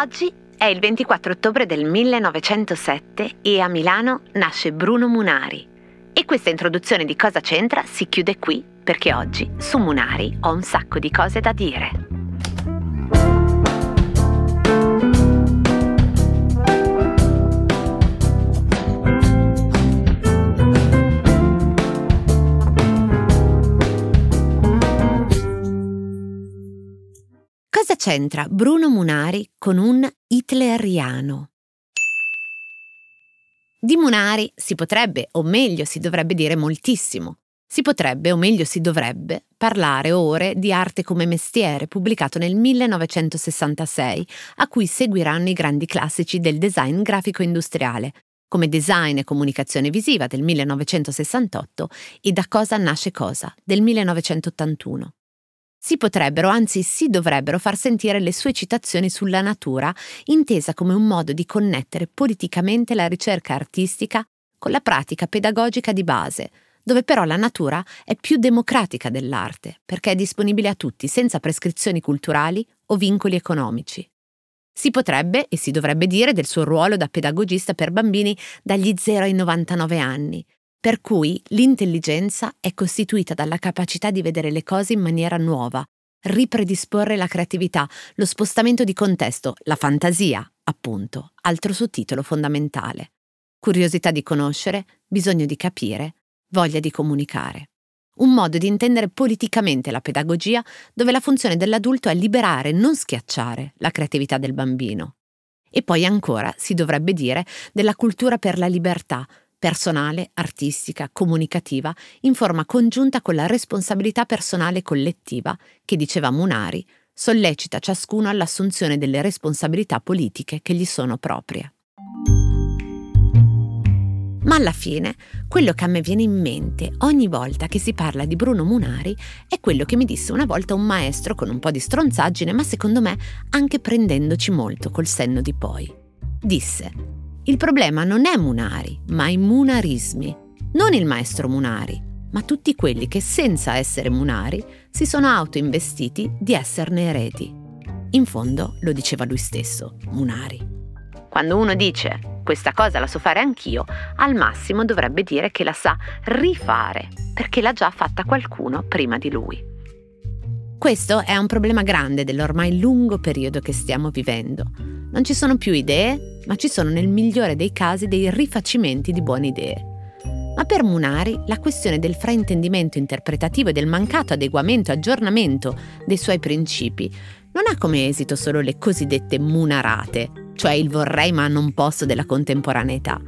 Oggi è il 24 ottobre del 1907 e a Milano nasce Bruno Munari. E questa introduzione di cosa c'entra si chiude qui perché oggi su Munari ho un sacco di cose da dire. C'entra Bruno Munari con un hitleriano? Di Munari si potrebbe, o meglio si dovrebbe dire moltissimo. Si potrebbe, o meglio si dovrebbe, parlare ore di Arte come mestiere, pubblicato nel 1966, a cui seguiranno i grandi classici del design grafico industriale, come Design e comunicazione visiva del 1968 e Da cosa nasce cosa del 1981 si potrebbero, anzi si dovrebbero far sentire le sue citazioni sulla natura, intesa come un modo di connettere politicamente la ricerca artistica con la pratica pedagogica di base, dove però la natura è più democratica dell'arte, perché è disponibile a tutti senza prescrizioni culturali o vincoli economici. Si potrebbe e si dovrebbe dire del suo ruolo da pedagogista per bambini dagli 0 ai 99 anni, per cui l'intelligenza è costituita dalla capacità di vedere le cose in maniera nuova, ripredisporre la creatività, lo spostamento di contesto, la fantasia, appunto, altro sottotitolo fondamentale. Curiosità di conoscere, bisogno di capire, voglia di comunicare. Un modo di intendere politicamente la pedagogia dove la funzione dell'adulto è liberare, non schiacciare, la creatività del bambino. E poi ancora si dovrebbe dire della cultura per la libertà, personale, artistica, comunicativa, in forma congiunta con la responsabilità personale collettiva, che diceva Munari, sollecita ciascuno all'assunzione delle responsabilità politiche che gli sono proprie. Ma alla fine, quello che a me viene in mente ogni volta che si parla di Bruno Munari è quello che mi disse una volta un maestro con un po' di stronzaggine, ma secondo me anche prendendoci molto col senno di poi. Disse: il problema non è Munari, ma i munarismi. Non il maestro Munari, ma tutti quelli che senza essere Munari si sono autoinvestiti di esserne eredi. In fondo lo diceva lui stesso, Munari. Quando uno dice questa cosa la so fare anch'io, al massimo dovrebbe dire che la sa rifare, perché l'ha già fatta qualcuno prima di lui. Questo è un problema grande dell'ormai lungo periodo che stiamo vivendo. Non ci sono più idee, ma ci sono nel migliore dei casi dei rifacimenti di buone idee. Ma per Munari la questione del fraintendimento interpretativo e del mancato adeguamento e aggiornamento dei suoi principi non ha come esito solo le cosiddette munarate, cioè il vorrei ma non posso della contemporaneità,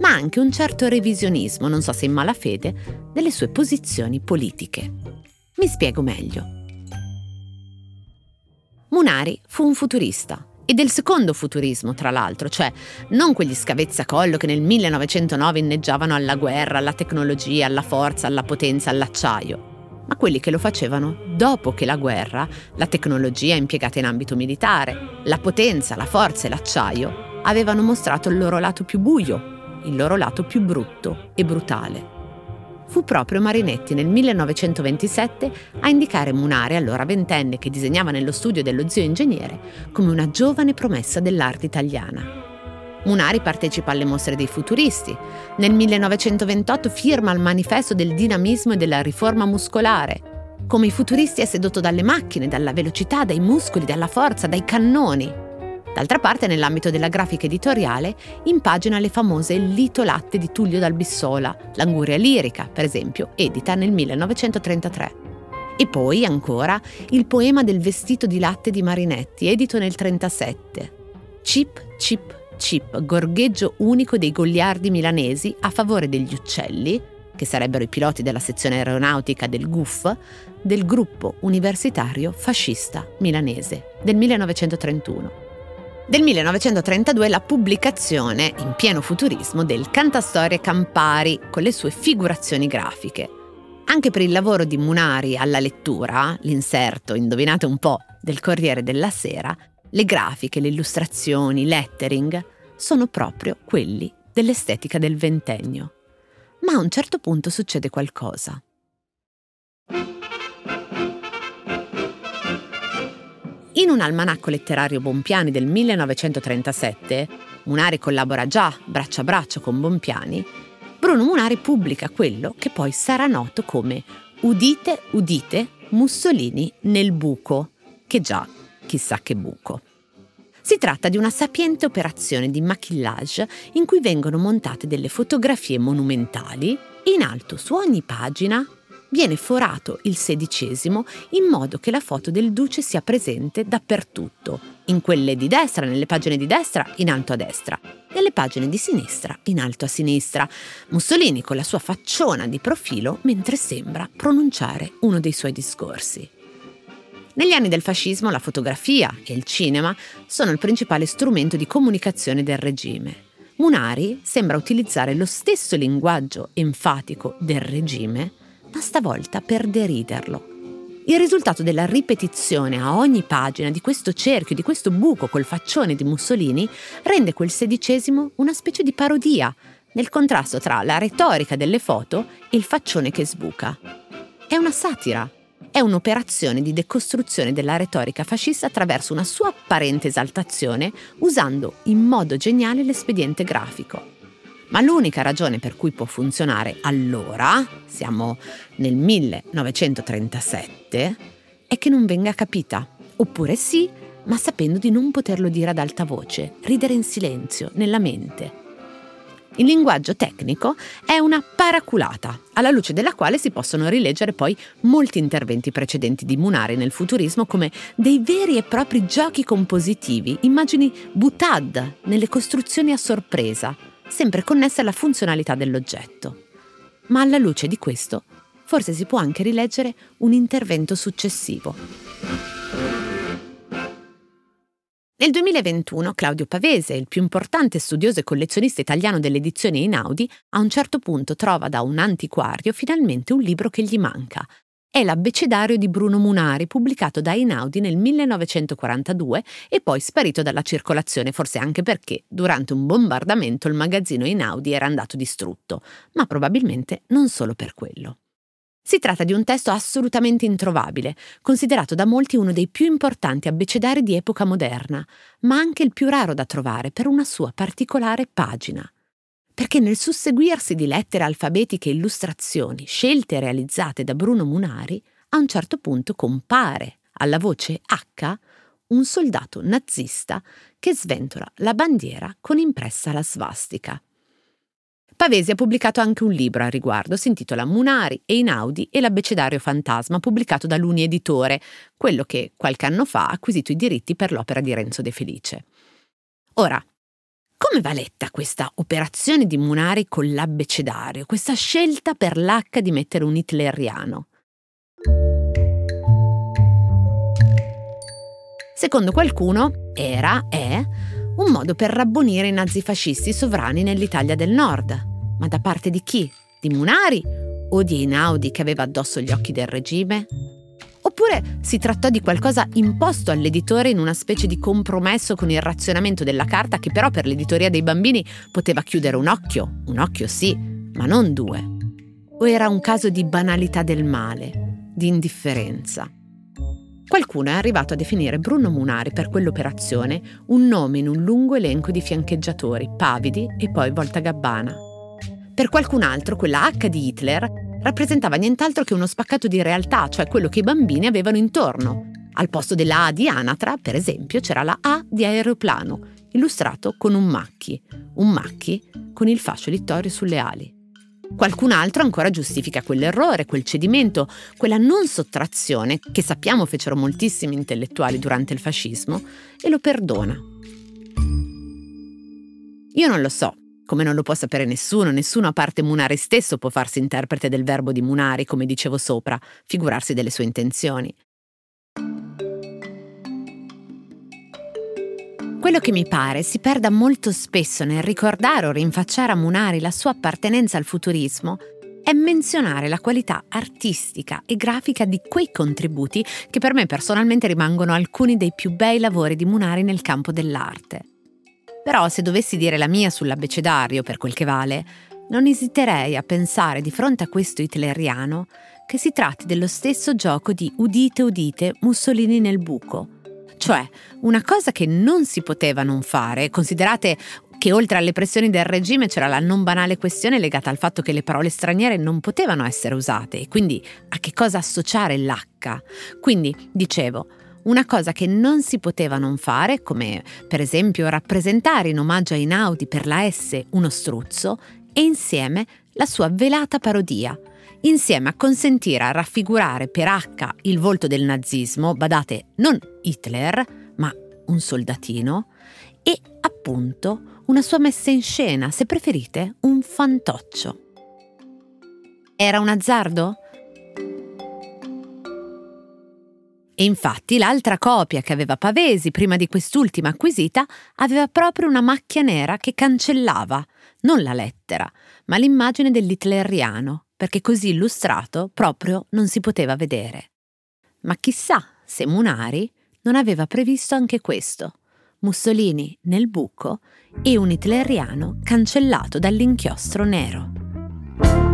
ma anche un certo revisionismo, non so se in malafede, delle sue posizioni politiche. Mi spiego meglio. Munari fu un futurista, e del secondo futurismo, tra l'altro, cioè non quegli scavezzacollo che nel 1909 inneggiavano alla guerra, alla tecnologia, alla forza, alla potenza, all'acciaio, ma quelli che lo facevano dopo che la guerra, la tecnologia impiegata in ambito militare, la potenza, la forza e l'acciaio avevano mostrato il loro lato più buio, il loro lato più brutto e brutale fu proprio Marinetti nel 1927 a indicare Munari, allora ventenne che disegnava nello studio dello zio ingegnere, come una giovane promessa dell'arte italiana. Munari partecipa alle mostre dei futuristi. Nel 1928 firma il manifesto del dinamismo e della riforma muscolare. Come i futuristi è sedotto dalle macchine, dalla velocità, dai muscoli, dalla forza, dai cannoni. D'altra parte, nell'ambito della grafica editoriale, impagina le famose Lito Latte di Tullio dal Bissola, l'Anguria lirica, per esempio, edita nel 1933. E poi, ancora, il poema del vestito di latte di Marinetti, edito nel 1937. Chip, chip, chip, gorgheggio unico dei goliardi milanesi a favore degli uccelli, che sarebbero i piloti della sezione aeronautica del GUF, del gruppo universitario fascista milanese del 1931. Del 1932 la pubblicazione, in pieno futurismo, del Cantastorie Campari con le sue figurazioni grafiche. Anche per il lavoro di Munari alla lettura, l'inserto, indovinate un po', del Corriere della Sera, le grafiche, le illustrazioni, lettering sono proprio quelli dell'estetica del ventennio. Ma a un certo punto succede qualcosa. In un almanacco letterario Bompiani del 1937, Munari collabora già braccio a braccio con Bompiani, Bruno Munari pubblica quello che poi sarà noto come Udite, udite, Mussolini nel buco, che già chissà che buco. Si tratta di una sapiente operazione di maquillage in cui vengono montate delle fotografie monumentali in alto su ogni pagina viene forato il sedicesimo in modo che la foto del duce sia presente dappertutto, in quelle di destra, nelle pagine di destra, in alto a destra, nelle pagine di sinistra, in alto a sinistra. Mussolini con la sua facciona di profilo mentre sembra pronunciare uno dei suoi discorsi. Negli anni del fascismo la fotografia e il cinema sono il principale strumento di comunicazione del regime. Munari sembra utilizzare lo stesso linguaggio enfatico del regime, ma stavolta per deriderlo. Il risultato della ripetizione a ogni pagina di questo cerchio, di questo buco col faccione di Mussolini, rende quel sedicesimo una specie di parodia, nel contrasto tra la retorica delle foto e il faccione che sbuca. È una satira, è un'operazione di decostruzione della retorica fascista attraverso una sua apparente esaltazione usando in modo geniale l'espediente grafico. Ma l'unica ragione per cui può funzionare allora, siamo nel 1937, è che non venga capita. Oppure sì, ma sapendo di non poterlo dire ad alta voce, ridere in silenzio, nella mente. Il linguaggio tecnico è una paraculata, alla luce della quale si possono rileggere poi molti interventi precedenti di Munari nel futurismo come dei veri e propri giochi compositivi, immagini butad nelle costruzioni a sorpresa, sempre connesse alla funzionalità dell'oggetto. Ma alla luce di questo, forse si può anche rileggere un intervento successivo. Nel 2021 Claudio Pavese, il più importante studioso e collezionista italiano delle edizioni Einaudi, a un certo punto trova da un antiquario finalmente un libro che gli manca. È l'abbecedario di Bruno Munari, pubblicato da Einaudi nel 1942 e poi sparito dalla circolazione, forse anche perché durante un bombardamento il magazzino Einaudi era andato distrutto, ma probabilmente non solo per quello. Si tratta di un testo assolutamente introvabile, considerato da molti uno dei più importanti abbecedari di epoca moderna, ma anche il più raro da trovare per una sua particolare pagina. Perché nel susseguirsi di lettere alfabetiche e illustrazioni scelte e realizzate da Bruno Munari, a un certo punto compare alla voce H un soldato nazista che sventola la bandiera con impressa la svastica. Pavesi ha pubblicato anche un libro a riguardo, si intitola Munari e Inaudi e l'abbecedario fantasma, pubblicato da Luni Editore, quello che qualche anno fa ha acquisito i diritti per l'opera di Renzo De Felice. Ora, come va letta questa operazione di Munari con l'abbecedario, questa scelta per l'H di mettere un hitleriano? Secondo qualcuno era, è, un modo per rabbonire i nazifascisti sovrani nell'Italia del Nord. Ma da parte di chi? Di Munari o di Einaudi che aveva addosso gli occhi del regime? Oppure si trattò di qualcosa imposto all'editore in una specie di compromesso con il razionamento della carta che però per l'editoria dei bambini poteva chiudere un occhio, un occhio sì, ma non due. O era un caso di banalità del male, di indifferenza? Qualcuno è arrivato a definire Bruno Munari per quell'operazione un nome in un lungo elenco di fiancheggiatori, pavidi e poi volta gabbana. Per qualcun altro quella H di Hitler rappresentava nient'altro che uno spaccato di realtà, cioè quello che i bambini avevano intorno. Al posto della A di anatra, per esempio, c'era la A di aeroplano, illustrato con un macchi, un macchi con il fascio littorio sulle ali. Qualcun altro ancora giustifica quell'errore, quel cedimento, quella non sottrazione che sappiamo fecero moltissimi intellettuali durante il fascismo e lo perdona. Io non lo so, come non lo può sapere nessuno, nessuno a parte Munari stesso può farsi interprete del verbo di Munari, come dicevo sopra, figurarsi delle sue intenzioni. Quello che mi pare si perda molto spesso nel ricordare o rinfacciare a Munari la sua appartenenza al futurismo è menzionare la qualità artistica e grafica di quei contributi che per me personalmente rimangono alcuni dei più bei lavori di Munari nel campo dell'arte. Però se dovessi dire la mia sull'abbecedario, per quel che vale, non esiterei a pensare di fronte a questo hitleriano che si tratti dello stesso gioco di udite udite Mussolini nel buco, Cioè, una cosa che non si poteva non fare, considerate che oltre alle pressioni del regime c'era la non banale questione legata al fatto che le parole straniere non potevano essere usate e quindi a che cosa associare l'H. Quindi, dicevo, una cosa che non si poteva non fare, come per esempio rappresentare in omaggio a Inaudi per la S uno struzzo, e insieme la sua velata parodia, insieme a consentire a raffigurare per H il volto del nazismo, badate, non Hitler, ma un soldatino, e appunto una sua messa in scena, se preferite, un fantoccio. Era un azzardo? E infatti l'altra copia che aveva Pavesi prima di quest'ultima acquisita aveva proprio una macchia nera che cancellava non la lettera, ma l'immagine dell'itleriano, perché così illustrato proprio non si poteva vedere. Ma chissà se Munari non aveva previsto anche questo. Mussolini nel buco e un hitleriano cancellato dall'inchiostro nero.